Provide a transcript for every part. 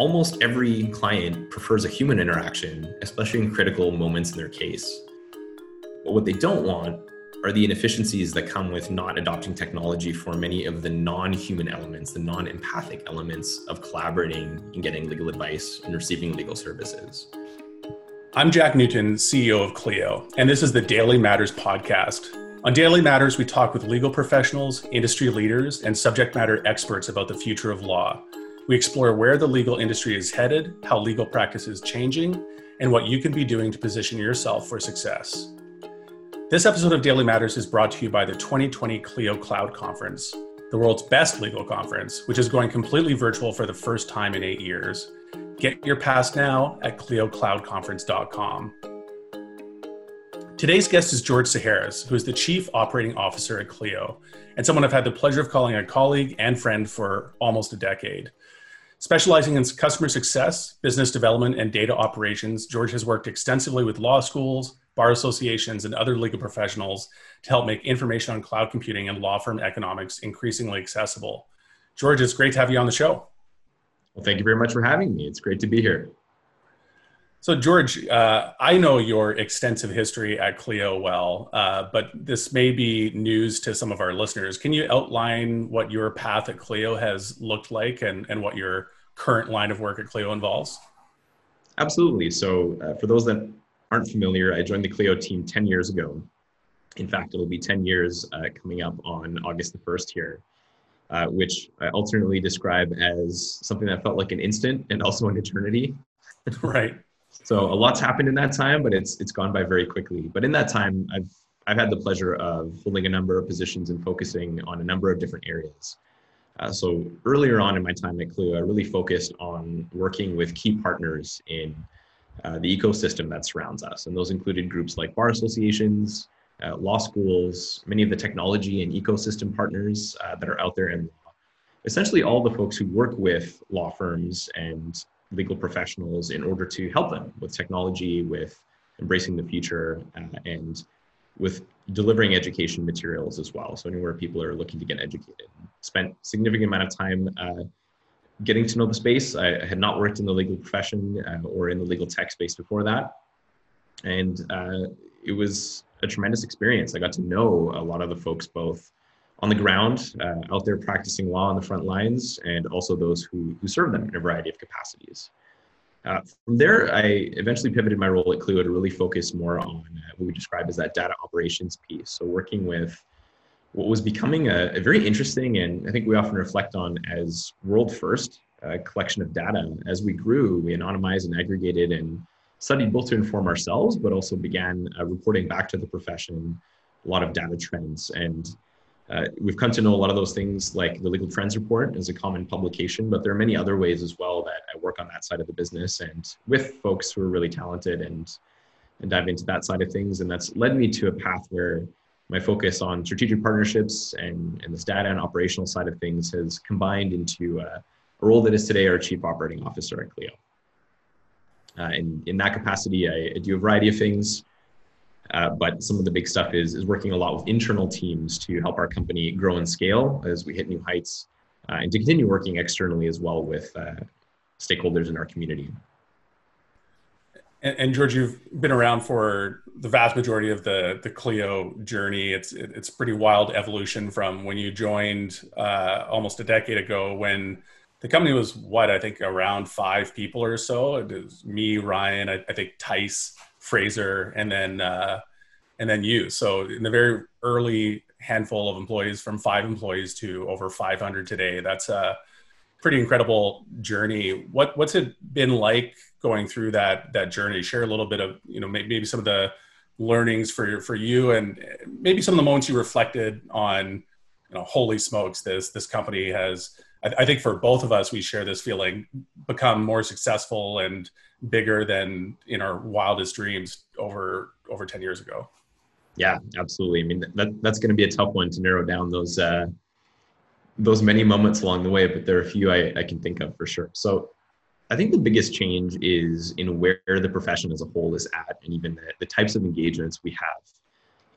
almost every client prefers a human interaction, especially in critical moments in their case. But what they don't want are the inefficiencies that come with not adopting technology for many of the non human elements, the non empathic elements of collaborating and getting legal advice and receiving legal services. I'm Jack Newton, CEO of Clio, and this is the Daily Matters podcast. On Daily Matters, we talk with legal professionals, industry leaders, and subject matter experts about the future of law. We explore where the legal industry is headed, how legal practice is changing, and what you can be doing to position yourself for success. This episode of Daily Matters is brought to you by the 2020 Clio Cloud Conference, the world's best legal conference, which is going completely virtual for the first time in eight years. Get your pass now at cliocloudconference.com. Today's guest is George Psiharis, who is the Chief Operating Officer at Clio, and someone I've had the pleasure of calling a colleague and friend for almost a decade. Specializing in customer success, business development, and data operations, George has worked extensively with law schools, bar associations, and other legal professionals to help make information on cloud computing and law firm economics increasingly accessible. George, it's great to have you on the show. Well, thank you very much for having me. It's great to be here. So, George, uh, I know your extensive history at Clio well, uh, but this may be news to some of our listeners. Can you outline what your path at Clio has looked like and, and what your current line of work at Clio involves? Absolutely. So, uh, for those that aren't familiar, I joined the Clio team 10 years ago. In fact, it'll be 10 years uh, coming up on August the 1st here, uh, which I alternately describe as something that felt like an instant and also an eternity. right. So a lot's happened in that time, but it's it's gone by very quickly. But in that time, I've I've had the pleasure of holding a number of positions and focusing on a number of different areas. Uh, so earlier on in my time at Clio, I really focused on working with key partners in uh, the ecosystem that surrounds us. And those included groups like bar associations, uh, law schools, many of the technology and ecosystem partners uh, that are out there, and essentially all the folks who work with law firms and legal professionals in order to help them with technology, with embracing the future, uh, and with delivering education materials as well. So anywhere people are looking to get educated. Spent significant amount of time uh, getting to know the space. I had not worked in the legal profession uh, or in the legal tech space before that. And uh, it was a tremendous experience. I got to know a lot of the folks both on the ground, uh, out there practicing law on the front lines, and also those who, who serve them in a variety of capacities. Uh, from there, I eventually pivoted my role at Clio to really focus more on uh, what we describe as that data operations piece. So working with what was becoming a, a, very interesting and I think we often reflect on as world first uh, collection of data. As we grew, we anonymized and aggregated and studied both to inform ourselves, but also began uh, reporting back to the profession a lot of data trends. And uh, we've come to know a lot of those things like the Legal Trends Report is a common publication, but there are many other ways as well that I work on that side of the business and with folks who are really talented and and dive into that side of things. And that's led me to a path where my focus on strategic partnerships and, and this data and operational side of things has combined into a role that is today our chief operating officer at Clio. Uh, and in that capacity, I, I, do a variety of things, uh, but some of the big stuff is, is working a lot with internal teams to help our company grow and scale as we hit new heights, uh, and to continue working externally as well with uh, stakeholders in our community. And, and, George, you've been around for the vast majority of the the Clio journey. It's it's pretty wild evolution from when you joined uh, almost a decade ago, when the company was what I think around five people or so. It was me, Rian, I, I think Tice, Fraser, and then uh, and then you. So in the very early handful of employees, from five employees to over 500 today. That's a pretty incredible journey. What what's it been like going through that that journey? Share a little bit of you know maybe some of the learnings for for you and maybe some of the moments you reflected on. You know, holy smokes, this this company has. I, I think for both of us, we share this feeling, become more successful and bigger than in our wildest dreams over over 10 years ago yeah absolutely i mean that, that's going to be a tough one to narrow down those uh, those many moments along the way, but there are a few I, I can think of for sure. So I think the biggest change is in where the profession as a whole is at, and even the, the types of engagements we have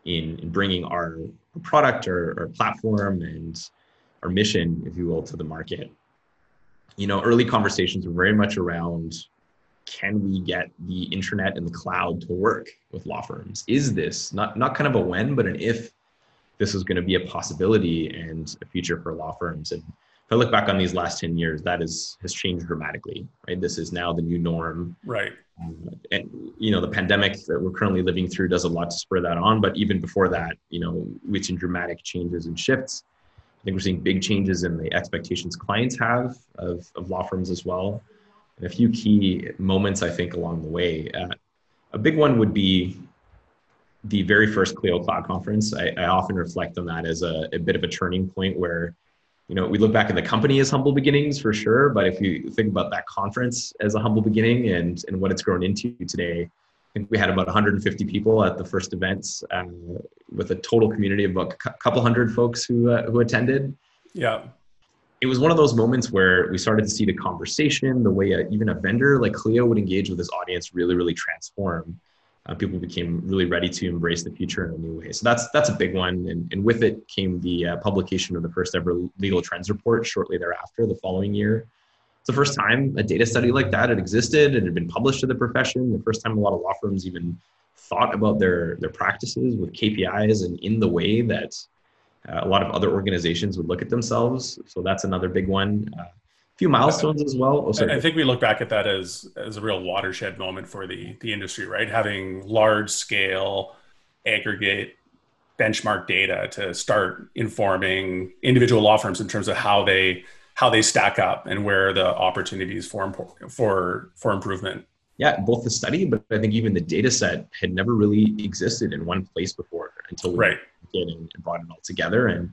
in, in bringing our product or, or platform and our mission, if you will, to the market. you know, early conversations were very much around can we get the internet and the cloud to work with law firms? Is this not not kind of a when, but an if this is going to be a possibility and a future for law firms? And if I look back on these last 10 years, that is has changed dramatically, right? This is now the new norm. Right. Um, and you know, the pandemic that we're currently living through does a lot to spur that on. But even before that, you know, we've seen dramatic changes and shifts. I think we're seeing big changes in the expectations clients have of, of law firms as well. And a few key moments, I think, along the way. Uh, a big one would be the very first Clio Cloud conference. I, I often reflect on that as a, a, bit of a turning point where, you know, we look back at the company as humble beginnings for sure, but if you think about that conference as a humble beginning and, and what it's grown into today, I think we had about 150 people at the first events uh, with a total community of about a couple hundred folks who, uh, who attended. Yeah it was one of those moments where we started to see the conversation, the way a, even a vendor like Clio would engage with this audience really, really transform. Uh, people became really ready to embrace the future in a new way. So that's that's a big one, and, and with it came the uh, publication of the first ever legal trends report shortly thereafter, the following year. It's the first time a data study like that had existed and had been published to the profession. The first time a lot of law firms even thought about their their practices with KPIs and in the way that uh, a lot of other organizations would look at themselves. So that's another big one. Uh, a few milestones as well. Oh, I think we look back at that as as a real watershed moment for the the industry, right? Having large scale aggregate benchmark data to start informing individual law firms in terms of how they how they stack up and where the opportunities for for for improvement. Yeah, both the study, but I think even the data set had never really existed in one place before until we right and, and brought it all together. And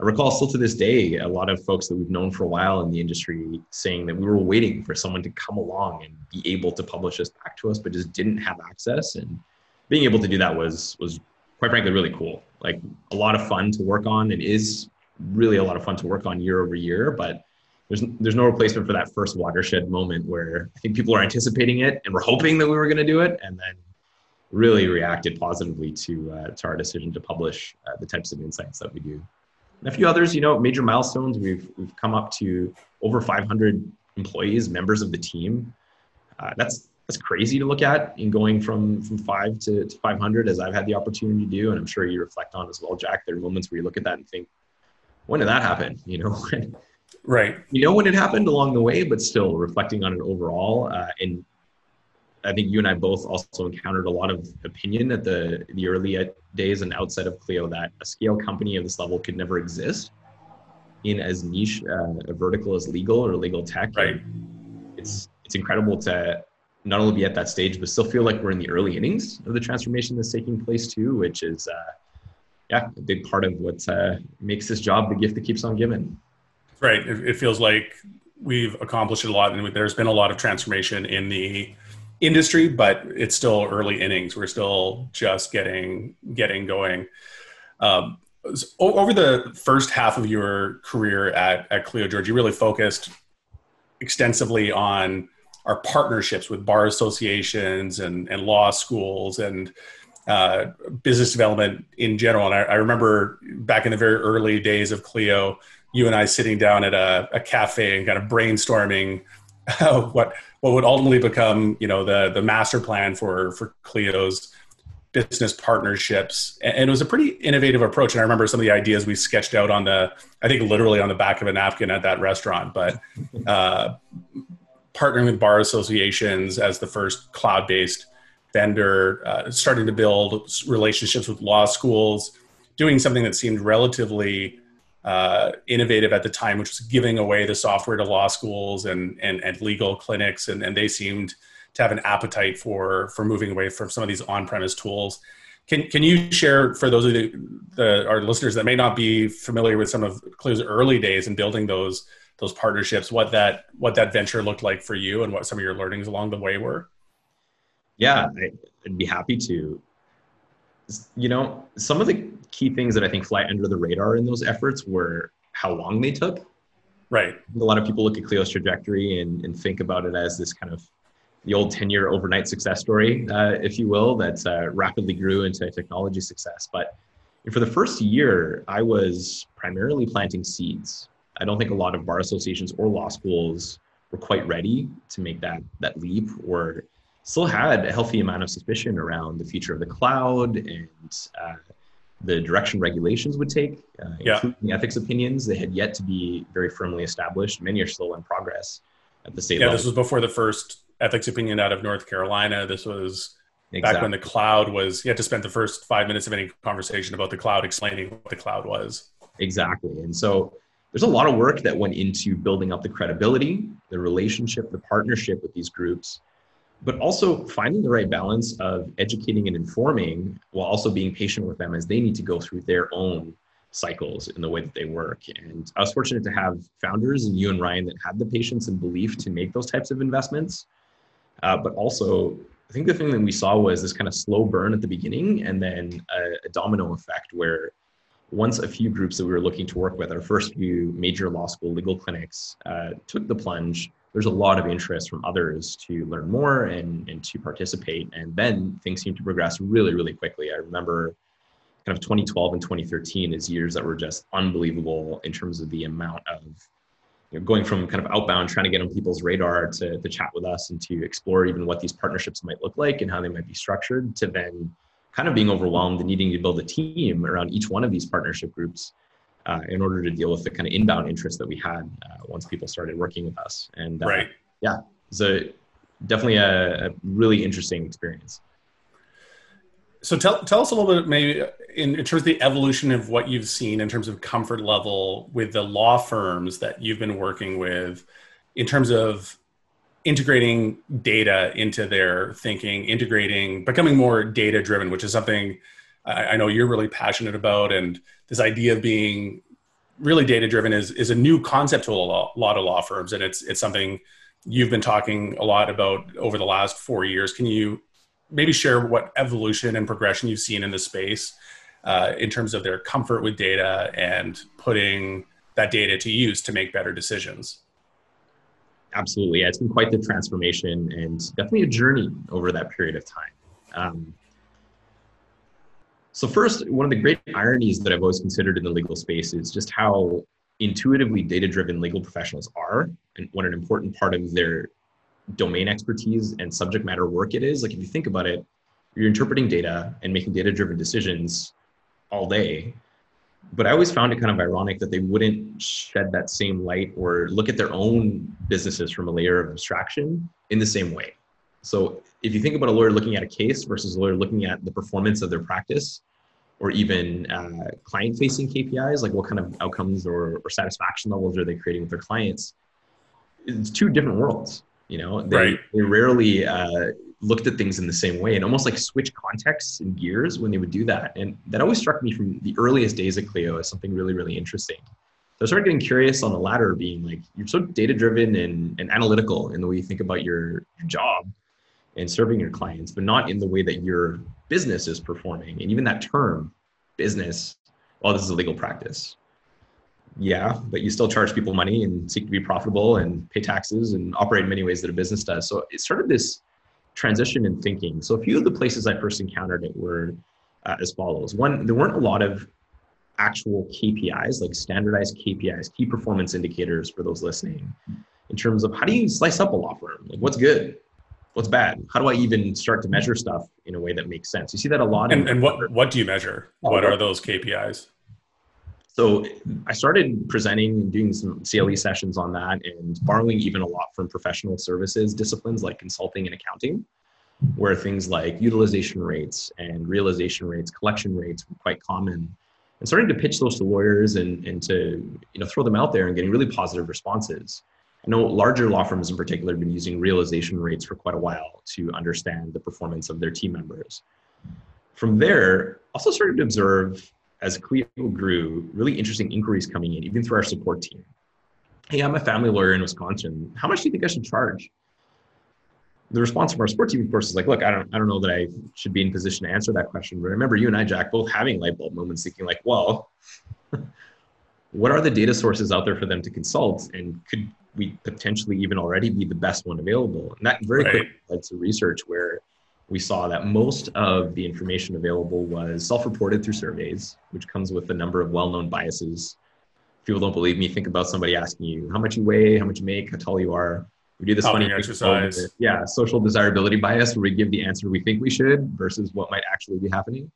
I recall still to this day, a lot of folks that we've known for a while in the industry saying that we were waiting for someone to come along and be able to publish this back to us, but just didn't have access. And being able to do that was was quite frankly really cool. Like a lot of fun to work on. and is really a lot of fun to work on year over year, but there's there's no replacement for that first watershed moment where I think people are anticipating it and we're hoping that we were going to do it, and then really reacted positively to uh, to our decision to publish uh, the types of insights that we do. And a few others, you know, major milestones. We've we've come up to over 500 employees, members of the team. Uh, that's that's crazy to look at in going from from five to, to 500 as I've had the opportunity to do, and I'm sure you reflect on as well, Jack. There are moments where you look at that and think, when did that happen? You know, right? You know when it happened along the way, but still reflecting on it overall uh, and I think you and I both also encountered a lot of opinion at the the early days and outside of Clio that a scale company of this level could never exist in as niche uh, a vertical as legal or legal tech. Right. it's it's incredible to not only be at that stage, but still feel like we're in the early innings of the transformation that's taking place too, which is uh, yeah a big part of what uh, makes this job the gift that keeps on giving. Right. It, it feels like we've accomplished a lot, and there's been a lot of transformation in the industry, but it's still early innings. We're still just getting getting going. Um, over the first half of your career at, at Clio George, you really focused extensively on our partnerships with bar associations and, and law schools and uh, business development in general. And I, I, remember back in the very early days of Clio, you and I sitting down at a, a cafe and kind of brainstorming what what would ultimately become you know the the master plan for for Clio's business partnerships. And it was a pretty innovative approach. And i remember some of the ideas we sketched out on the i think literally on the back of a napkin at that restaurant but uh, partnering with bar associations as the first cloud-based vendor uh, starting to build relationships with law schools doing something that seemed relatively uh, innovative at the time, which was giving away the software to law schools and and, and legal clinics, and, and they seemed to have an appetite for for moving away from some of these on-premise tools. Can can you share for those of the, the our listeners that may not be familiar with some of Clio's early days in building those those partnerships, what that what that venture looked like for you, and what some of your learnings along the way were? Yeah, I'd be happy to you know, some of the key things that I think fly under the radar in those efforts were how long they took. Right. A lot of people look at Clio's trajectory and, and think about it as this kind of the old 10 year overnight success story, uh, if you will, that uh, rapidly grew into technology success. But for the first year, I was primarily planting seeds. I don't think a lot of bar associations or law schools were quite ready to make that that leap or still had a healthy amount of suspicion around the future of the cloud and uh, the direction regulations would take, uh, yeah. including ethics opinions. They had yet to be very firmly established. Many are still in progress at the state yeah, level. this was before the first ethics opinion out of North Carolina. This was exactly. back when the cloud was, you had to spend the first five minutes of any conversation about the cloud explaining what the cloud was. Exactly. And so there's a lot of work that went into building up the credibility, the relationship, the partnership with these groups but also finding the right balance of educating and informing while also being patient with them as they need to go through their own cycles in the way that they work. And I was fortunate to have founders and you and Rian that had the patience and belief to make those types of investments. Uh, but also, I think the thing that we saw was this kind of slow burn at the beginning and then a, a domino effect where once a few groups that we were looking to work with, our first few major law school legal clinics, uh, took the plunge, there's a lot of interest from others to learn more and, and to participate. And then things seem to progress really, really quickly. I remember kind of 2012 and 2013 as years that were just unbelievable in terms of the amount of you know, going from kind of outbound, trying to get on people's radar to, to chat with us and to explore even what these partnerships might look like and how they might be structured to then kind of being overwhelmed and needing to build a team around each one of these partnership groups uh, in order to deal with the kind of inbound interest that we had uh, once people started working with us. And uh, right, yeah, so definitely a, a, really interesting experience. So tell tell us a little bit, maybe in, in terms of the evolution of what you've seen in terms of comfort level with the law firms that you've been working with, in terms of integrating data into their thinking, integrating, becoming more data driven, which is something I, I know you're really passionate about, and this idea of being really data driven is is a new concept to a lot, of law firms, and it's it's something you've been talking a lot about over the last four years. Can you maybe share what evolution and progression you've seen in the space uh, in terms of their comfort with data and putting that data to use to make better decisions? Absolutely, yeah, it's been quite the transformation and definitely a journey over that period of time. Um, so first, one of the great ironies that I've always considered in the legal space is just how intuitively data-driven legal professionals are and what an important part of their domain expertise and subject matter work it is. Like if you think about it, you're interpreting data and making data-driven decisions all day. But I always found it kind of ironic that they wouldn't shed that same light or look at their own businesses from a layer of abstraction in the same way. So if you think about a lawyer looking at a case versus a lawyer looking at the performance of their practice, or even uh, client facing KPIs, like what kind of outcomes or, or, satisfaction levels are they creating with their clients? It's two different worlds. You know, they, right. they rarely uh, looked at things in the same way and almost like switch contexts and gears when they would do that. And that always struck me from the earliest days of Clio as something really, really interesting. So I started getting curious on the latter, being like, you're so data driven and, and analytical in the way you think about your, your job and serving your clients, but not in the way that your business is performing. And even that term, business, well, this is a legal practice. Yeah, but you still charge people money and seek to be profitable and pay taxes and operate in many ways that a business does. So it started this transition in thinking. So a few of the places I first encountered it were uh, as follows. One, there weren't a lot of actual KPIs, like standardized KPIs, key performance indicators for those listening, in terms of how do you slice up a law firm? Like what's good? What's bad? How do I even start to measure stuff in a way that makes sense? You see that a lot. And, and what what do you measure? Oh, what are those KPIs? So I started presenting and doing some CLE sessions on that, and borrowing even a lot from professional services disciplines like consulting and accounting, where things like utilization rates and realization rates, collection rates were quite common. And starting to pitch those to lawyers and, and to you know throw them out there and getting really positive responses. I know larger law firms in particular have been using realization rates for quite a while to understand the performance of their team members. From there, also started to observe as Clio grew, really interesting inquiries coming in, even through our support team. Hey, I'm a family lawyer in Wisconsin. How much do you think I should charge? The response from our support team, of course, is like, look, I don't, I don't know that I should be in position to answer that question. But I remember you and I, Jack, both having light bulb moments thinking like, well, what are the data sources out there for them to consult? And could we potentially even already be the best one available? And that very right. quickly led to research where we saw that most of the information available was self-reported through surveys, which comes with a number of well-known biases. If people don't believe me, think about somebody asking you how much you weigh, how much you make, how tall you are. We do this funny exercise. Yeah, social desirability bias, where we give the answer we think we should versus what might actually be happening.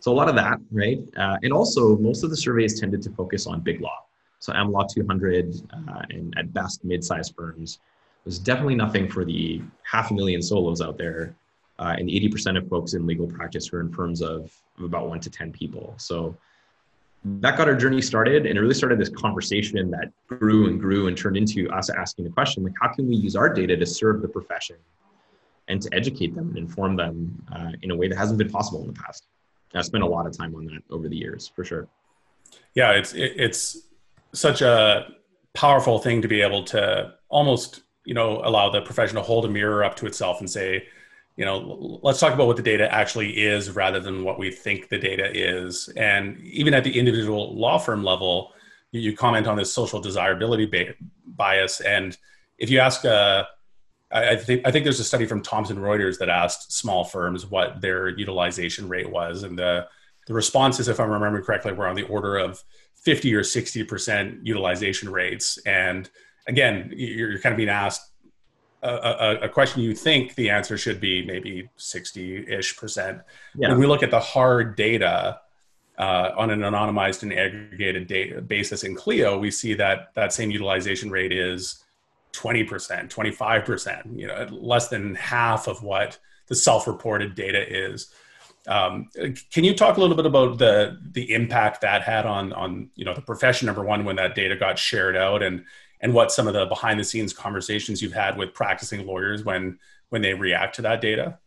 So a lot of that, right? Uh, and also, most of the surveys tended to focus on big law. So Am 200 uh, and at best mid-sized firms. There's definitely nothing for the half a million solos out there, uh, and 80% of folks in legal practice are in firms of, of about one to 10 people. So that got our journey started and it really started this conversation that grew and grew and turned into us asking the question like how can we use our data to serve the profession and to educate them and inform them uh, in a way that hasn't been possible in the past i spent a lot of time on that over the years for sure yeah it's it, it's such a powerful thing to be able to almost you know allow the profession to hold a mirror up to itself and say you know let's talk about what the data actually is rather than what we think the data is. And even at the individual law firm level you, you comment on this social desirability ba- bias. And if you ask uh, I, I think I think there's a study from Thomson Reuters that asked small firms what their utilization rate was, and the the responses, if I'm remembering correctly, were on the order of 50 or 60 percent utilization rates. And again, you're kind of being asked, a, a, question you think the answer should be maybe 60-ish percent. Yeah. When we look at the hard data uh, on an anonymized and aggregated data basis in Clio, we see that that same utilization rate is 20%, 25%, you know, less than half of what the self-reported data is. Um, can you talk a little bit about the the impact that had on on you know the profession number one when that data got shared out and and what some of the behind the scenes conversations you've had with practicing lawyers when when they react to that data?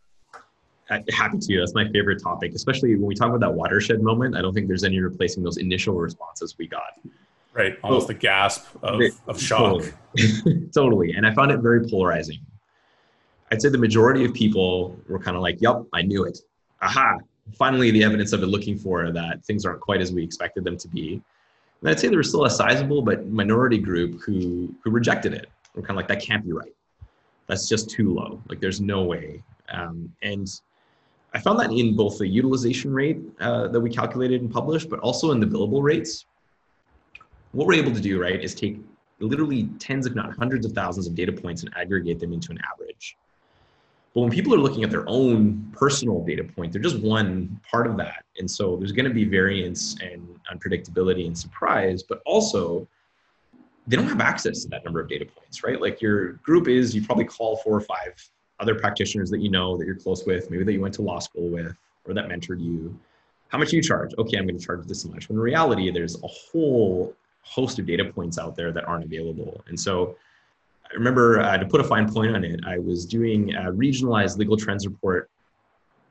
Happy to. That's my favorite topic especially when we talk about that watershed moment. I don't think there's any replacing those initial responses we got. Right. Almost so, the gasp of, of shock. totally. totally. And i found it very polarizing. I'd say the majority of people were kind of like yep i knew it aha finally the evidence i've been looking for that things aren't quite as we expected them to be and I'd say there was still a sizable but minority group who who rejected it. We're kind of like that can't be right. That's just too low. Like there's no way. Um, and I found that in both the utilization rate uh, that we calculated and published, but also in the billable rates. What we're able to do, right, is take literally tens, if not hundreds of thousands of data points and aggregate them into an average. But when people are looking at their own personal data point, they're just one part of that. And so there's going to be variance and unpredictability and surprise, but also they don't have access to that number of data points, right? Like your group is, you probably call four or five other practitioners that you know that you're close with, maybe that you went to law school with or that mentored you. How much do you charge? Okay, I'm going to charge this much. When in reality, there's a whole host of data points out there that aren't available. And so remember uh, to put a fine point on it, I was doing a regionalized legal trends report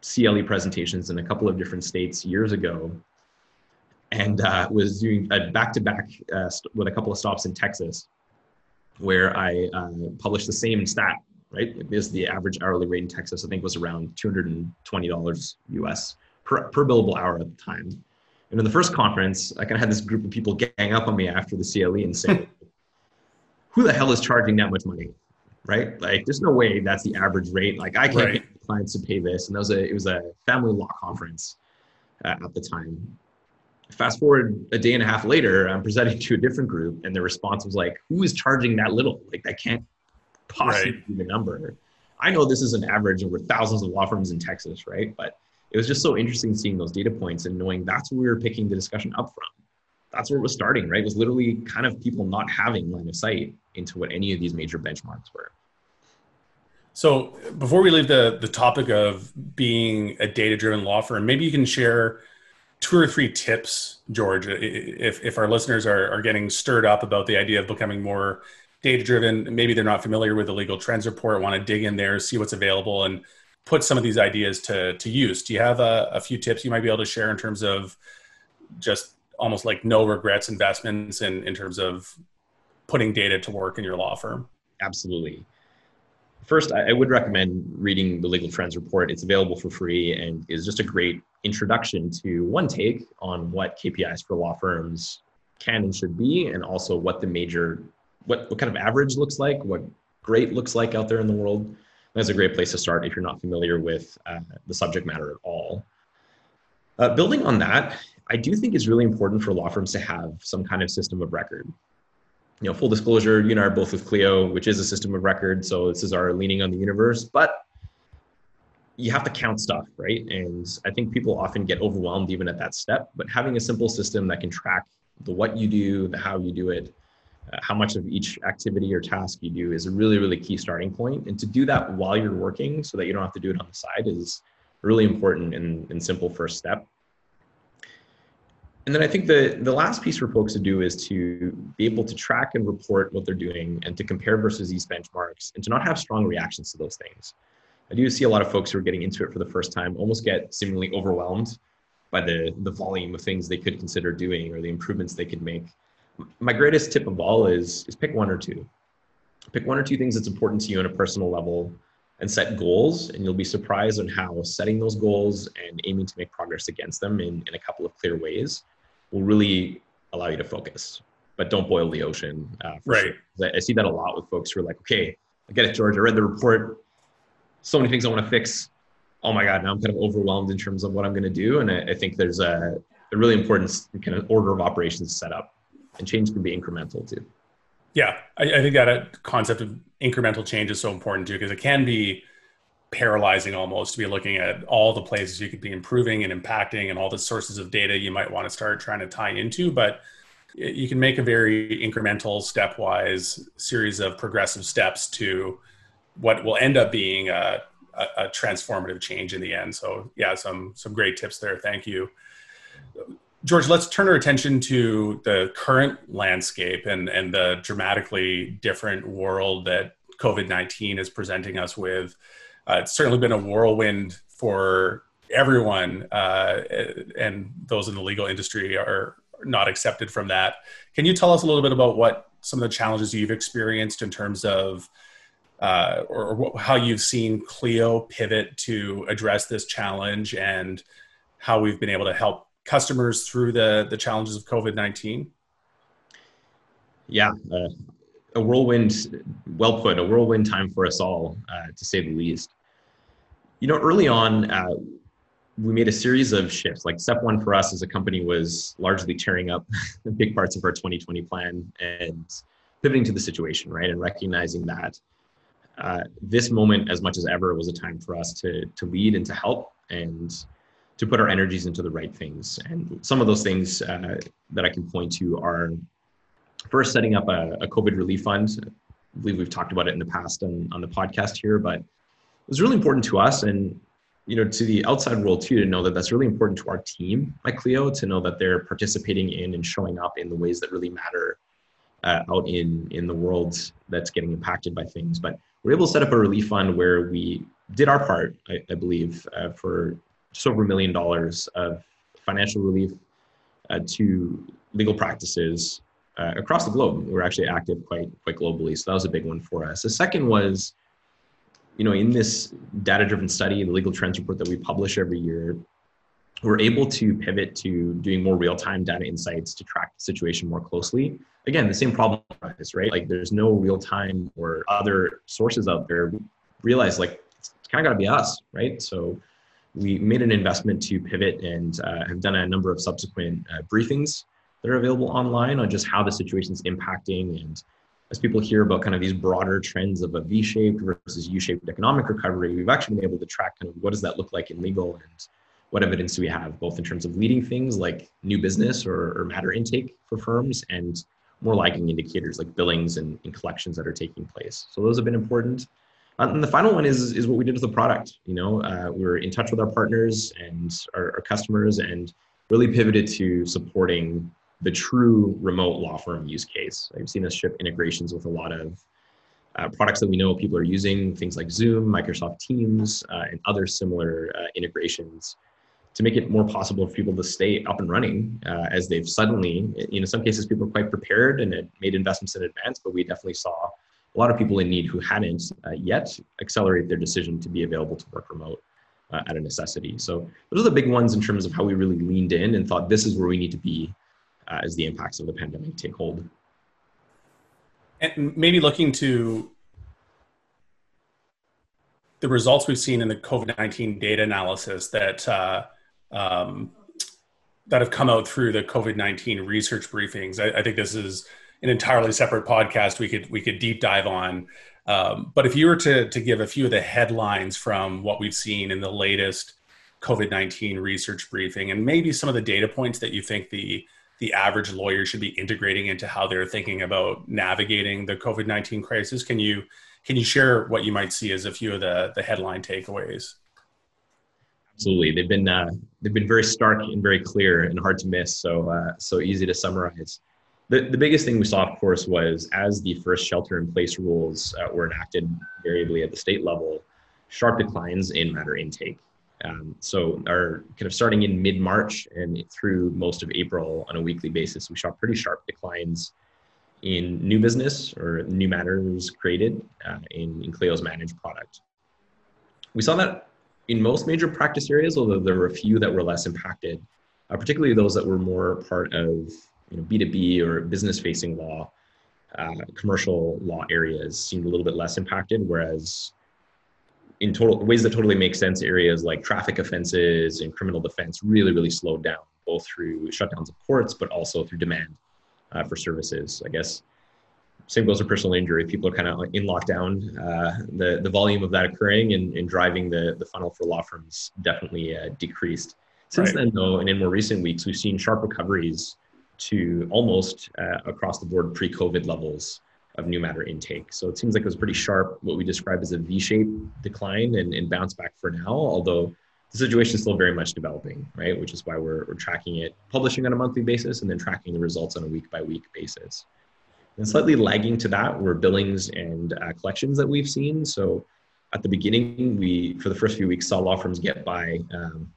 CLE presentations in a couple of different states years ago, and uh, was doing a back-to-back uh, with a couple of stops in Texas, where I uh, published the same stat. Right, because the average hourly rate in Texas, I think, was around two hundred and twenty dollars US per, per billable hour at the time. And in the first conference, I kind of had this group of people gang up on me after the CLE and say, who the hell is charging that much money? Right? Like, there's no way that's the average rate. Like, I can't right. get clients to pay this. And that was a, it was a family law conference uh, at the time. Fast forward a day and a half later, I'm presenting to a different group, and the response was like, "Who is charging that little? Like, that can't possibly right. be the number." I know this is an average over thousands of law firms in Texas, right? But it was just so interesting seeing those data points and knowing that's where we were picking the discussion up from that's where it was starting, right? It was literally kind of people not having line of sight into what any of these major benchmarks were. So before we leave the the topic of being a data driven law firm, maybe you can share two or three tips, George, if if our listeners are, are getting stirred up about the idea of becoming more data driven, maybe they're not familiar with the legal trends report, want to dig in there, see what's available, and put some of these ideas to to use. Do you have a, a few tips you might be able to share in terms of just almost like no regrets investments in, in terms of putting data to work in your law firm? Absolutely. First, I, would recommend reading the Legal Trends Report. It's available for free and is just a great introduction to one take on what KPIs for law firms can and should be, and also what the major, what, what kind of average looks like, what great looks like out there in the world. That's a great place to start if you're not familiar with uh, the subject matter at all. Uh, building on that, I do think it's really important for law firms to have some kind of system of record. you know, full disclosure, you and I are both with Clio, which is a system of record. So this is our leaning on the universe, but you have to count stuff, right? And I think people often get overwhelmed even at that step. But having a simple system that can track the what you do, the how you do it, uh, how much of each activity or task you do is a really, really key starting point. And to do that while you're working so that you don't have to do it on the side is really important and, and simple first step. And then I think the, the last piece for folks to do is to be able to track and report what they're doing and to compare versus these benchmarks and to not have strong reactions to those things. I do see a lot of folks who are getting into it for the first time almost get seemingly overwhelmed by the, the volume of things they could consider doing or the improvements they could make. My greatest tip of all is, is pick one or two. Pick one or two things that's important to you on a personal level and set goals and you'll be surprised on how setting those goals and aiming to make progress against them in, in a couple of clear ways will really allow you to focus. But don't boil the ocean. Uh, right. Sure. I see that a lot with folks who are like, okay, I get it, George. I read the report. So many things I want to fix. Oh my God, now I'm kind of overwhelmed in terms of what I'm going to do. And I, I think there's a, a really important kind of order of operations set up, and change can be incremental too. Yeah, I, I think that uh, concept of incremental change is so important too, because it can be paralyzing almost to be looking at all the places you could be improving and impacting and all the sources of data you might want to start trying to tie into but you can make a very incremental stepwise series of progressive steps to what will end up being a, a, a transformative change in the end. So yeah some some great tips there. Thank you George, let's turn our attention to the current landscape and, and the dramatically different world that COVID 19 is presenting us with. Uh, it's certainly been a whirlwind for everyone, uh, and those in the legal industry are not accepted from that. Can you tell us a little bit about what some of the challenges you've experienced in terms of, uh, or, or how you've seen Clio pivot to address this challenge, and how we've been able to help customers through the the challenges of COVID nineteen? Yeah, uh, a whirlwind, well put, a whirlwind time for us all, uh, to say the least. You know, early on, uh, we made a series of shifts. Like step one for us as a company was largely tearing up big parts of our 2020 plan and pivoting to the situation, right, and recognizing that uh, this moment, as much as ever, was a time for us to to lead and to help and to put our energies into the right things. And some of those things uh, that I can point to are first setting up a, a, COVID relief fund. I believe we've talked about it in the past on, on the podcast here, but it was really important to us and you know to the outside world too to know that that's really important to our team at Clio to know that they're participating in and showing up in the ways that really matter uh, out in in the world that's getting impacted by things. But we're able to set up a relief fund where we did our part, I, I believe, uh, for just over a million dollars of financial relief uh, to legal practices uh, across the globe. We're actually active quite quite globally, so that was a big one for us. The second was, you know, in this data-driven study, the legal trends report that we publish every year, we're able to pivot to doing more real-time data insights to track the situation more closely. Again, the same problem is right. Like, there's no real-time or other sources out there. Realize like it's kind of got to be us, right? So we made an investment to pivot and uh, have done a number of subsequent uh, briefings that are available online on just how the situation is impacting and as people hear about kind of these broader trends of a V-shaped versus U-shaped economic recovery, we've actually been able to track kind of what does that look like in legal and what evidence do we have, both in terms of leading things like new business or, or matter intake for firms and more lagging indicators like billings and, and collections that are taking place. So those have been important. Uh, and the final one is is what we did with the product. You know, uh, we are in touch with our partners and our, our, customers, and really pivoted to supporting the true remote law firm use case. I've seen us ship integrations with a lot of uh, products that we know people are using, things like Zoom, Microsoft Teams, uh, and other similar uh, integrations to make it more possible for people to stay up and running uh, as they've suddenly, you know, in some cases people are quite prepared and it made investments in advance, but we definitely saw a lot of people in need who hadn't uh, yet accelerate their decision to be available to work remote uh, at a necessity. So those are the big ones in terms of how we really leaned in and thought this is where we need to be uh, as the impacts of the pandemic take hold. And maybe looking to the results we've seen in the COVID 19 data analysis that uh, um, that have come out through the COVID 19 research briefings. I, I, think this is an entirely separate podcast we could we could deep dive on. Um, but if you were to to give a few of the headlines from what we've seen in the latest COVID nineteen research briefing, and maybe some of the data points that you think the the average lawyer should be integrating into how they're thinking about navigating the COVID nineteen crisis, can you can you share what you might see as a few of the the headline takeaways? Absolutely, they've been uh, they've been very stark and very clear and hard to miss. So uh, so easy to summarize. The, the biggest thing we saw, of course, was as the first shelter in place rules uh, were enacted variably at the state level, sharp declines in matter intake. Um, so, our kind of starting in mid March and through most of April on a weekly basis, we saw pretty sharp declines in new business or new matters created uh, in, in Clio's Manage product. We saw that in most major practice areas, although there were a few that were less impacted, uh, particularly those that were more part of you know, B2B or business facing law, uh, commercial law areas seemed a little bit less impacted, whereas in total ways that totally make sense, areas like traffic offenses and criminal defense really, really slowed down, both through shutdowns of courts, but also through demand uh, for services. I guess same goes for personal injury. People are kind of in lockdown. Uh, the the volume of that occurring and, and driving the the funnel for law firms definitely uh, decreased. Since right. then, though, and in more recent weeks, we've seen sharp recoveries to almost uh, across the board pre-COVID levels of new matter intake. So it seems like it was pretty sharp, what we describe as a V-shaped decline and, and bounce back for now, although the situation is still very much developing, right? Which is why we're, we're tracking it, publishing on a monthly basis, and then tracking the results on a week by week basis. And slightly lagging to that were billings and uh, collections that we've seen. So at the beginning, we, for the first few weeks, saw law firms get by um,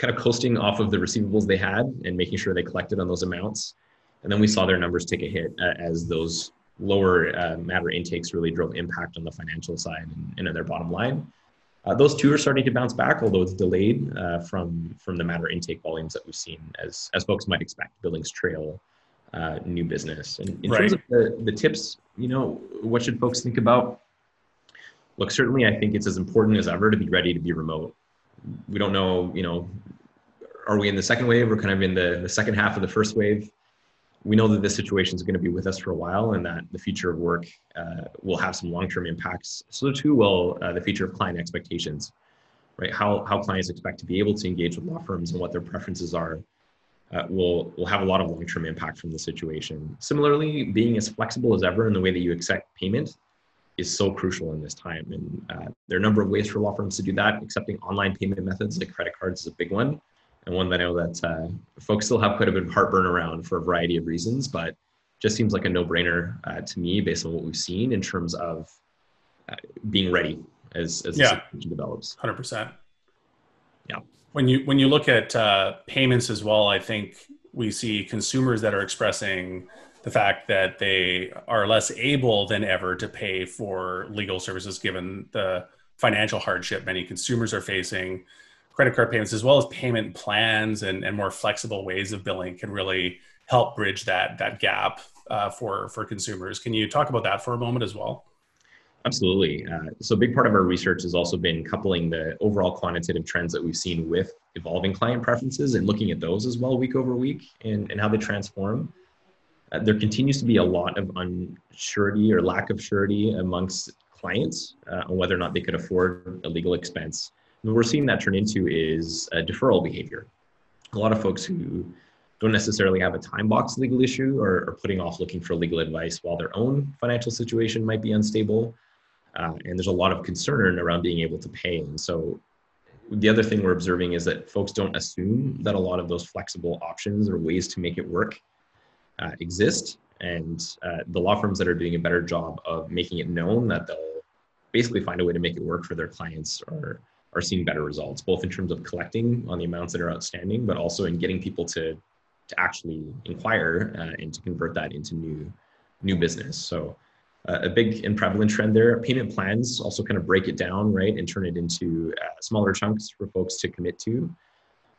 kind of coasting off of the receivables they had and making sure they collected on those amounts. And then we saw their numbers take a hit uh, as those lower uh, matter intakes really drove impact on the financial side and, and on their bottom line. Uh, those two are starting to bounce back, although it's delayed uh, from from the matter intake volumes that we've seen, as as folks might expect. Billings trail uh, new business. And in right. terms of the, the tips, you know, what should folks think about? Look, certainly, I think it's as important as ever to be ready to be remote we don't know, you know, are we in the second wave or kind of in the, the second half of the first wave? We know that this situation is going to be with us for a while and that the future of work uh, will have some long-term impacts. So too will uh, the future of client expectations, right? How, how clients expect to be able to engage with law firms and what their preferences are uh, will, will have a lot of long-term impact from the situation. Similarly, being as flexible as ever in the way that you accept payment is so crucial in this time. And uh, there are a number of ways for law firms to do that. Accepting online payment methods like credit cards is a big one, and one that I know that uh, folks still have quite a bit of heartburn around for a variety of reasons, but just seems like a no-brainer uh, to me based on what we've seen in terms of uh, being ready as as yeah. the situation develops. Hundred percent. Yeah. When you when you look at uh, payments as well, I think we see consumers that are expressing the fact that they are less able than ever to pay for legal services given the financial hardship many consumers are facing. Credit card payments as well as payment plans and, and more flexible ways of billing can really help bridge that that gap uh, for for consumers. Can you talk about that for a moment as well? Absolutely. Uh, so a big part of our research has also been coupling the overall quantitative trends that we've seen with evolving client preferences and looking at those as well week over week and, and how they transform uh, there continues to be a lot of unsurety or lack of surety amongst clients uh, on whether or not they could afford a legal expense. And what we're seeing that turn into is a deferral behavior. A lot of folks who don't necessarily have a time box legal issue or are putting off looking for legal advice while their own financial situation might be unstable. Uh, and there's a lot of concern around being able to pay. And so the other thing we're observing is that folks don't assume that a lot of those flexible options or ways to make it work uh, exist and uh, the law firms that are doing a better job of making it known that they'll basically find a way to make it work for their clients are are seeing better results both in terms of collecting on the amounts that are outstanding but also in getting people to to actually inquire uh, and to convert that into new new business. So uh, a big and prevalent trend there. Payment plans also kind of break it down right and turn it into uh, smaller chunks for folks to commit to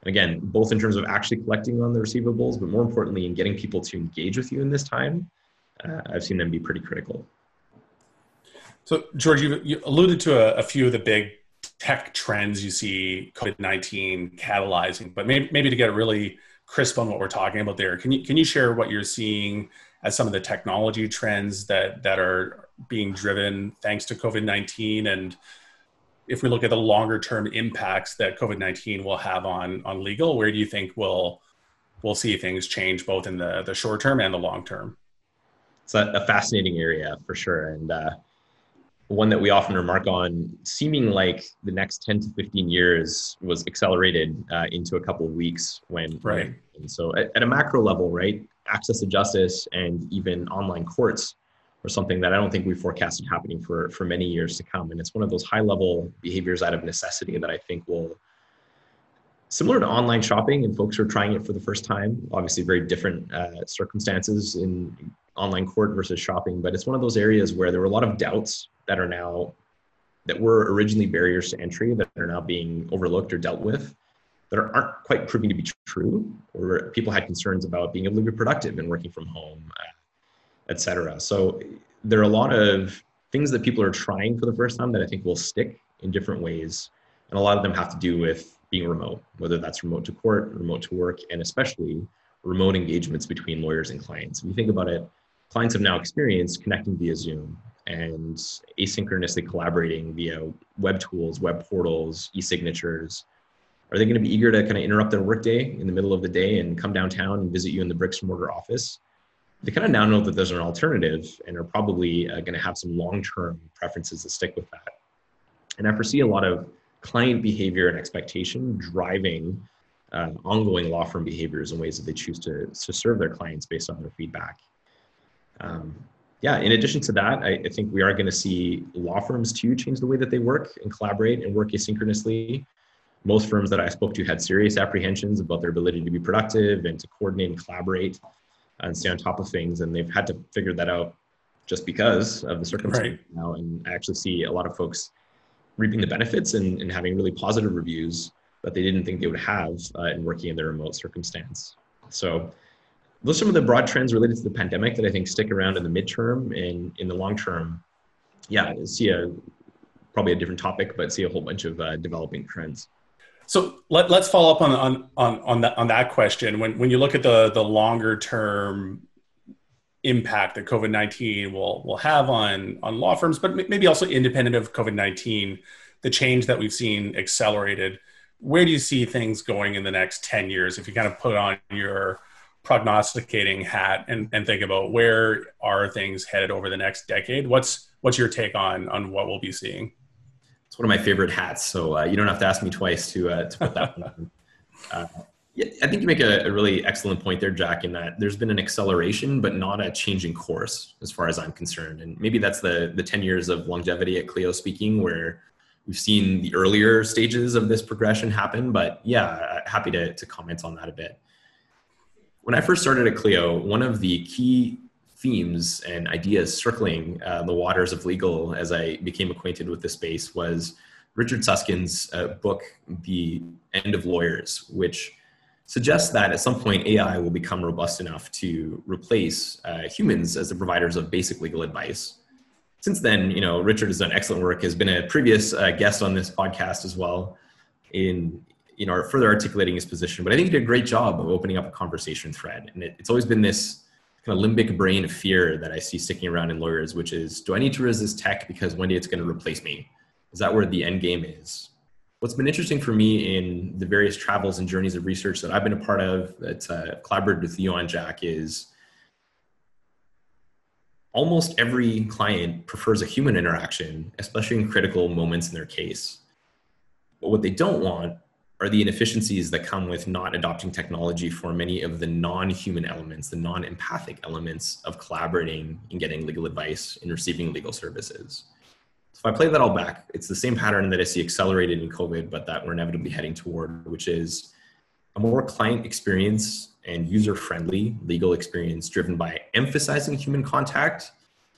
and again, both in terms of actually collecting on the receivables, but more importantly, in getting people to engage with you in this time, uh, I've seen them be pretty critical. So, George, you, you alluded to a, a, few of the big tech trends you see COVID 19 catalyzing, but maybe, maybe to get really crisp on what we're talking about there. Can you can you share what you're seeing as some of the technology trends that that are being driven thanks to COVID nineteen, and if we look at the longer term impacts that COVID nineteen will have on on legal, where do you think we'll we'll see things change both in the the short term and the long term? It's a, a fascinating area for sure, and. Uh, one that we often remark on, seeming like the next 10 to 15 years was accelerated uh, into a couple of weeks when, right. And so at, at, a macro level, right, access to justice and even online courts are something that I don't think we forecasted happening for, for many years to come. And it's one of those high level behaviors out of necessity that I think will, similar to online shopping and folks who are trying it for the first time, obviously very different uh, circumstances in online court versus shopping, but it's one of those areas where there were a lot of doubts that are now that were originally barriers to entry that are now being overlooked or dealt with that aren't quite proving to be true or people had concerns about being able to be productive and working from home uh, et cetera so there are a lot of things that people are trying for the first time that i think will stick in different ways and a lot of them have to do with being remote whether that's remote to court remote to work and especially remote engagements between lawyers and clients if you think about it clients have now experienced connecting via zoom and asynchronously collaborating via web tools, web portals, e-signatures? Are they going to be eager to kind of interrupt their workday in the middle of the day and come downtown and visit you in the bricks and mortar office? They kind of now know that there's an alternative and are probably uh, going to have some long-term preferences that stick with that. And I foresee a lot of client behavior and expectation driving uh, ongoing law firm behaviors in ways that they choose to, to serve their clients based on their feedback. Um, yeah, in addition to that, I, I think we are going to see law firms too change the way that they work and collaborate and work asynchronously. Most firms that I spoke to had serious apprehensions about their ability to be productive and to coordinate and collaborate and stay on top of things. And they've had to figure that out just because of the circumstance right. now. And I actually see a lot of folks reaping the benefits and, and having really positive reviews that they didn't think they would have uh, in working in their remote circumstance. So those are some of the broad trends related to the pandemic that I think stick around in the midterm and in the long term. Yeah, see a probably a different topic, but see a whole bunch of uh, developing trends. So let, let's follow up on, on, on, on, that, on that question. When, when you look at the, the longer term impact that COVID-19 will, will have on, on law firms, but maybe also independent of COVID-19, the change that we've seen accelerated, where do you see things going in the next 10 years? If you kind of put on your prognosticating hat and, and think about where are things headed over the next decade what's what's your take on on what we'll be seeing one of my favorite hats. So uh, you don't have to ask me twice to uh, to put that one on. Uh, yeah, i think you make a, a, really excellent point there jack in that there's been an acceleration but not a changing course as far as i'm concerned. And maybe that's the the 10 years of longevity at clio speaking where we've seen the earlier stages of this progression happen. But yeah happy to, to comment on that a bit. When I first started at Clio, one of the key themes and ideas circling uh, the waters of legal as I became acquainted with the space was Richard Susskind's uh, book, The End of Lawyers, which suggests that at some point AI will become robust enough to replace uh, humans as the providers of basic legal advice. Since then, you know, Richard has done excellent work, has been a previous uh, guest on this podcast as well in you know, further articulating his position. But I think he did a great job of opening up a conversation thread. And it, it's always been this kind of limbic brain fear that I see sticking around in lawyers, which is, do I need to resist tech because one day it's going to replace me? Is that where the end game is? What's been interesting for me in the various travels and journeys of research that I've been a part of, that's uh, collaborated with you on Jack, is almost every client prefers a human interaction, especially in critical moments in their case. But what they don't want are the inefficiencies that come with not adopting technology for many of the non-human elements, the non-empathic elements of collaborating and getting legal advice and receiving legal services. So if I play that all back, it's the same pattern that I see accelerated in COVID, but that we're inevitably heading toward, which is a more client experience and user-friendly legal experience driven by emphasizing human contact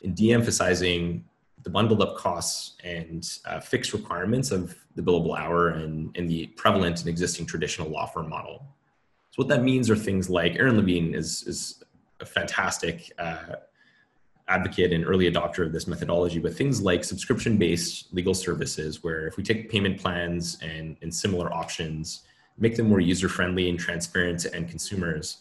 and de-emphasizing the bundled up costs and uh, fixed requirements of the billable hour and, and the prevalent and existing traditional law firm model. So what that means are things like Erin Levine is, is a fantastic uh, advocate and early adopter of this methodology, but things like subscription-based legal services, where if we take payment plans and, and similar options make them more user friendly and transparent to end consumers,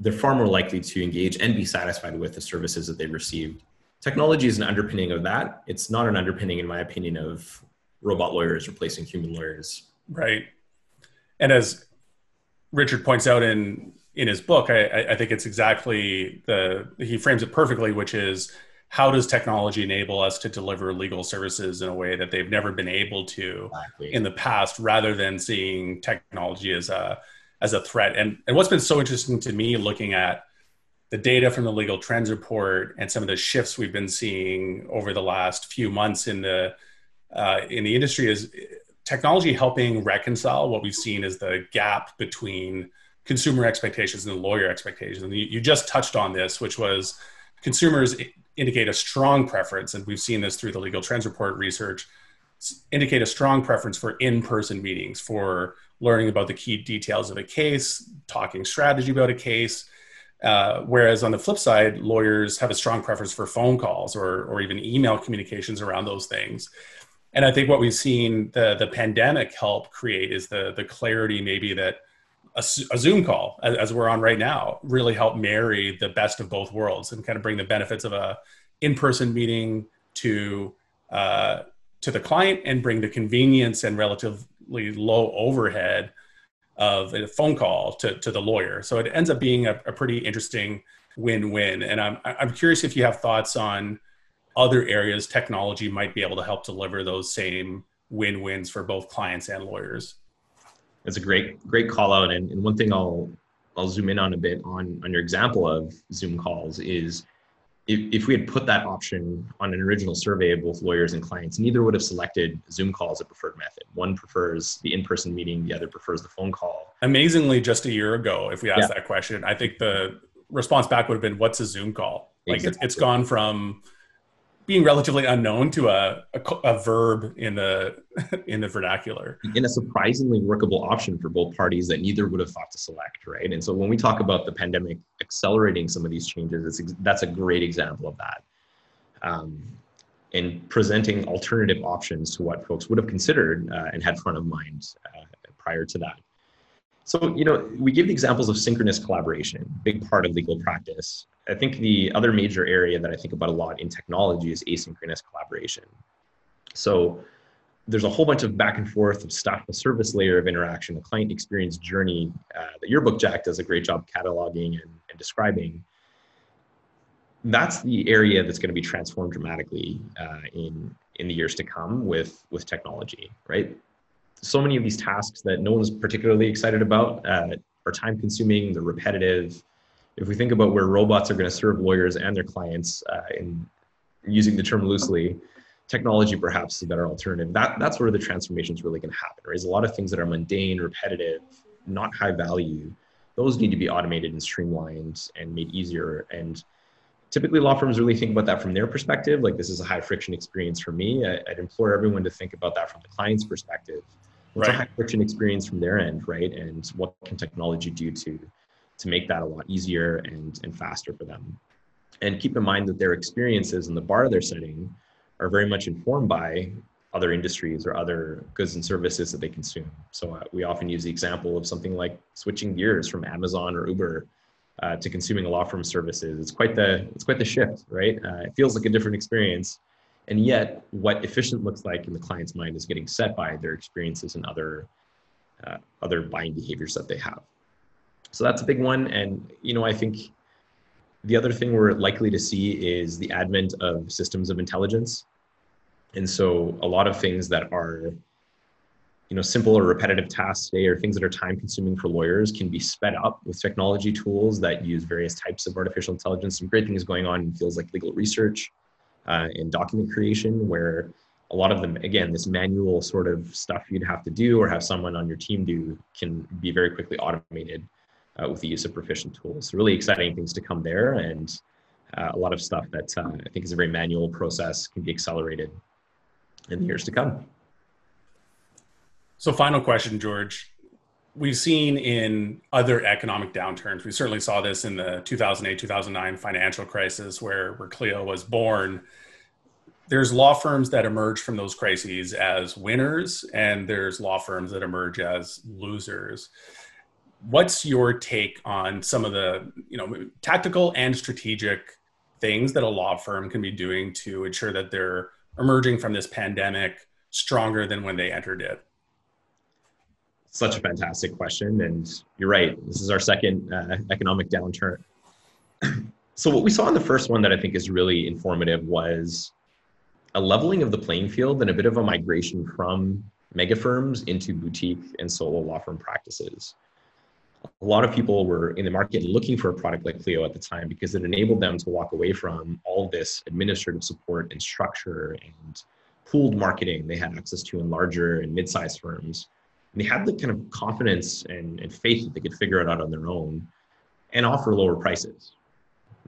they're far more likely to engage and be satisfied with the services that they've received. Technology is an underpinning of that. It's not an underpinning, in my opinion, of robot lawyers replacing human lawyers. Right. And as Richard points out in in his book, I, I think it's exactly the he frames it perfectly, which is how does technology enable us to deliver legal services in a way that they've never been able to exactly. in the past, rather than seeing technology as a as a threat. And and what's been so interesting to me looking at the data from the legal trends report and some of the shifts we've been seeing over the last few months in the uh, in the industry is technology helping reconcile what we've seen as the gap between consumer expectations and lawyer expectations. And you, you just touched on this, which was consumers indicate a strong preference, and we've seen this through the legal trends report research, indicate a strong preference for in-person meetings, for learning about the key details of a case, talking strategy about a case. Uh, whereas on the flip side, lawyers have a strong preference for phone calls or, or even email communications around those things. And I think what we've seen the, the pandemic help create is the, the clarity maybe that a, a Zoom call, as, as, we're on right now, really help marry the best of both worlds and kind of bring the benefits of a in-person meeting to uh, to the client and bring the convenience and relatively low overhead of a phone call to, to the lawyer. So it ends up being a, a pretty interesting win-win. And I'm I'm curious if you have thoughts on other areas technology might be able to help deliver those same win-wins for both clients and lawyers. That's a great, great call out. And, and one thing I'll I'll zoom in on a bit on, on your example of Zoom calls is if, if we had put that option on an original survey of both lawyers and clients, neither would have selected Zoom call as a preferred method. One prefers the in-person meeting, the other prefers the phone call. Amazingly, just a year ago, if we asked yeah. that question, I think the response back would have been, "What's a Zoom call?" Like exactly. it's, it's gone from being relatively unknown to a, a, a, verb in the in the vernacular. In a surprisingly workable option for both parties that neither would have thought to select right? And so when we talk about the pandemic accelerating some of these changes that's a great example of that. Um, and presenting alternative options to what folks would have considered uh, and had front of mind uh, prior to that. So, you know, we give the examples of synchronous collaboration, big part of legal practice. I think the other major area that I think about a lot in technology is asynchronous collaboration. So there's a whole bunch of back and forth of stuff, the service layer of interaction, the client experience journey uh, that your book, Jack, does a great job cataloging and, and describing. That's the area that's going to be transformed dramatically uh, in in the years to come with with technology, right? so many of these tasks that no one's particularly excited about uh, are time consuming, they're repetitive. If we think about where robots are going to serve lawyers and their clients uh, in using the term loosely, technology perhaps is a better alternative. That, that's where the transformation is really going to happen. Right? There's a lot of things that are mundane, repetitive, not high value. Those need to be automated and streamlined and made easier. And typically law firms really think about that from their perspective. Like this is a high friction experience for me. I, would implore everyone to think about that from the client's perspective what's right. a high friction experience from their end, right? And what can technology do to to make that a lot easier and and faster for them? And keep in mind that their experiences and the bar they're setting are very much informed by other industries or other goods and services that they consume. So uh, we often use the example of something like switching gears from Amazon or Uber uh, to consuming a law firm services. It's quite the it's quite the shift, right? Uh, it feels like a different experience, and yet, what efficient looks like in the client's mind is getting set by their experiences and other uh, other buying behaviors that they have. So that's a big one. And you know, I think the other thing we're likely to see is the advent of systems of intelligence. And so a lot of things that are you know simple or repetitive tasks today or things that are time consuming for lawyers can be sped up with technology tools that use various types of artificial intelligence some great things going on in fields like legal research uh, in document creation where a lot of them again this manual sort of stuff you'd have to do or have someone on your team do can be very quickly automated uh, with the use of proficient tools really exciting things to come there and uh, a lot of stuff that uh, i think is a very manual process can be accelerated in the years to come so final question george we've seen in other economic downturns. We certainly saw this in the 2008 2009 financial crisis, where where Clio was born. there's law firms that emerge from those crises as winners, and there's law firms that emerge as losers. What's your take on some of the you know tactical and strategic things that a law firm can be doing to ensure that they're emerging from this pandemic stronger than when they entered it? Such a fantastic question, and you're right. This is our second uh, economic downturn. so what we saw in the first one that I think is really informative was a leveling of the playing field and a bit of a migration from mega firms into boutique and solo law firm practices. A lot of people were in the market looking for a product like Clio at the time because it enabled them to walk away from all this administrative support and structure and pooled marketing they had access to in larger and mid-sized firms. And they had the kind of confidence and, and faith that they could figure it out on their own and offer lower prices.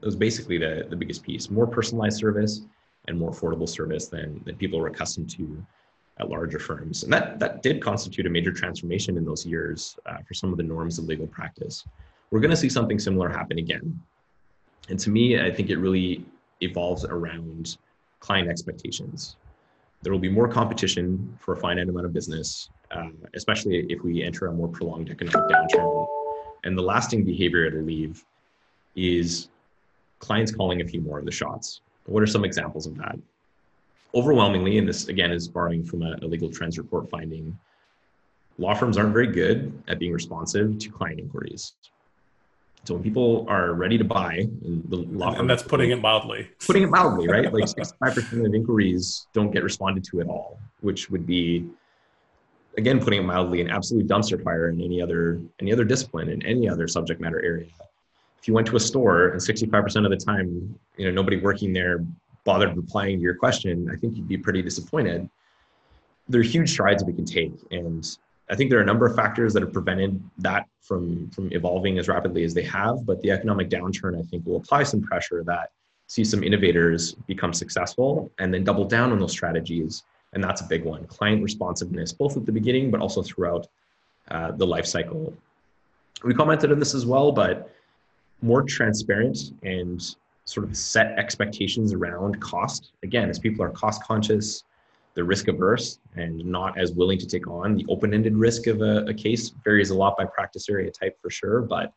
That was basically the, the biggest piece. More personalized service and more affordable service than, than people were accustomed to at larger firms. And that, that did constitute a major transformation in those years uh, for some of the norms of legal practice. We're going to see something similar happen again. And to me, I think it really evolves around client expectations. There will be more competition for a finite amount of business, uh, especially if we enter a more prolonged economic downturn. And the lasting behavior it'll leave is clients calling a few more of the shots. What are some examples of that? Overwhelmingly, and this again is borrowing from a, a legal trends report finding, law firms aren't very good at being responsive to client inquiries. So when people are ready to buy, and the law firm, and that's putting it mildly. Putting it mildly, right? Like 65% of inquiries don't get responded to at all, which would be, again, putting it mildly, an absolute dumpster fire in any other any other discipline in any other subject matter area if you went to a store and 65% of the time, you know, nobody working there bothered replying to your question, I think you'd be pretty disappointed. There are huge strides we can take. And I think there are a number of factors that have prevented that from, from evolving as rapidly as they have. But the economic downturn, I think, will apply some pressure that see some innovators become successful and then double down on those strategies. And that's a big one. Client responsiveness, both at the beginning, but also throughout uh, the life cycle. We commented on this as well, but more transparent and sort of set expectations around cost. Again, as people are cost conscious, they're risk averse and not as willing to take on the open-ended risk of a, a, case varies a lot by practice area type for sure, but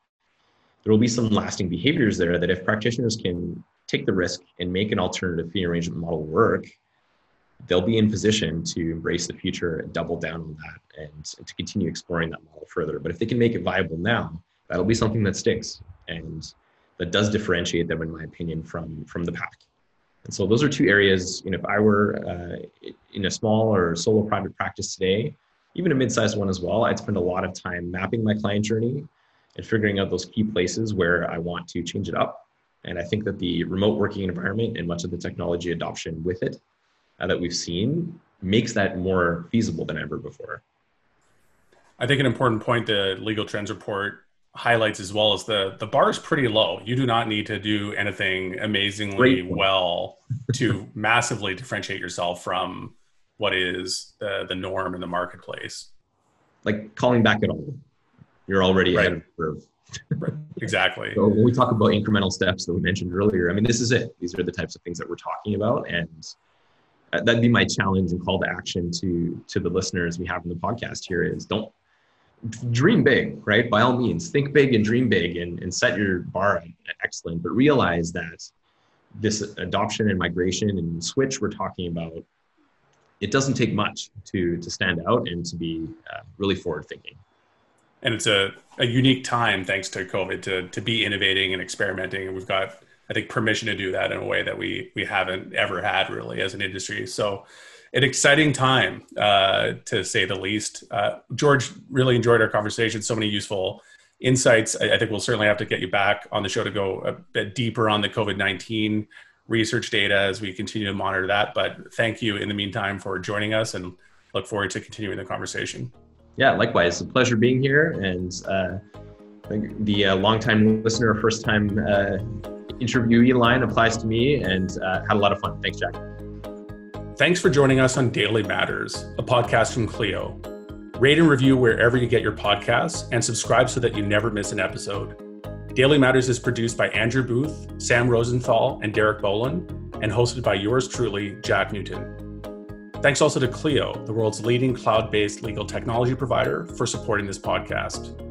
there will be some lasting behaviors there that if practitioners can take the risk and make an alternative fee arrangement model work, they'll be in position to embrace the future and double down on that and, and to continue exploring that model further. But if they can make it viable now, that'll be something that sticks and that does differentiate them, in my opinion, from from the pack. And so those are two areas. You know, if I were uh, in a small or solo private practice today, even a mid-sized one as well, I'd spend a lot of time mapping my client journey and figuring out those key places where I want to change it up. And I think that the remote working environment and much of the technology adoption with it uh, that we've seen makes that more feasible than ever before. I think an important point the Legal Trends Report highlights as well as the the bar is pretty low. You do not need to do anything amazingly well to massively differentiate yourself from what is the the norm in the marketplace. Like calling back at all, you're already right. ahead of the curve. right. Exactly. So when we talk about incremental steps that we mentioned earlier, I mean, this is it. These are the types of things that we're talking about, and uh, that'd be my challenge and call to action to to the listeners we have in the podcast here is don't dream big, right? By all means, think big and dream big and, and set your bar at excellent, but realize that this adoption and migration and switch we're talking about, it doesn't take much to, to stand out and to be uh, really forward thinking. And it's a, a unique time, thanks to COVID, to, to be innovating and experimenting. And we've got, I think, permission to do that in a way that we, we haven't ever had really as an industry. So an exciting time, uh, to say the least. Uh, George, really enjoyed our conversation. So many useful insights. I, I, think we'll certainly have to get you back on the show to go a bit deeper on the COVID 19 research data as we continue to monitor that. But thank you in the meantime for joining us and look forward to continuing the conversation. Yeah, likewise. It's a pleasure being here. And uh, the uh, longtime listener, first time uh, interviewee line applies to me and uh, had a lot of fun. Thanks, Jack. Thanks for joining us on Daily Matters, a podcast from Clio. Rate and review wherever you get your podcasts and subscribe so that you never miss an episode. Daily Matters is produced by Andrew Booth, Sam Rosenthal, and Derek Boland, and hosted by yours truly, Jack Newton. Thanks also to Clio, the world's leading cloud based legal technology provider, for supporting this podcast.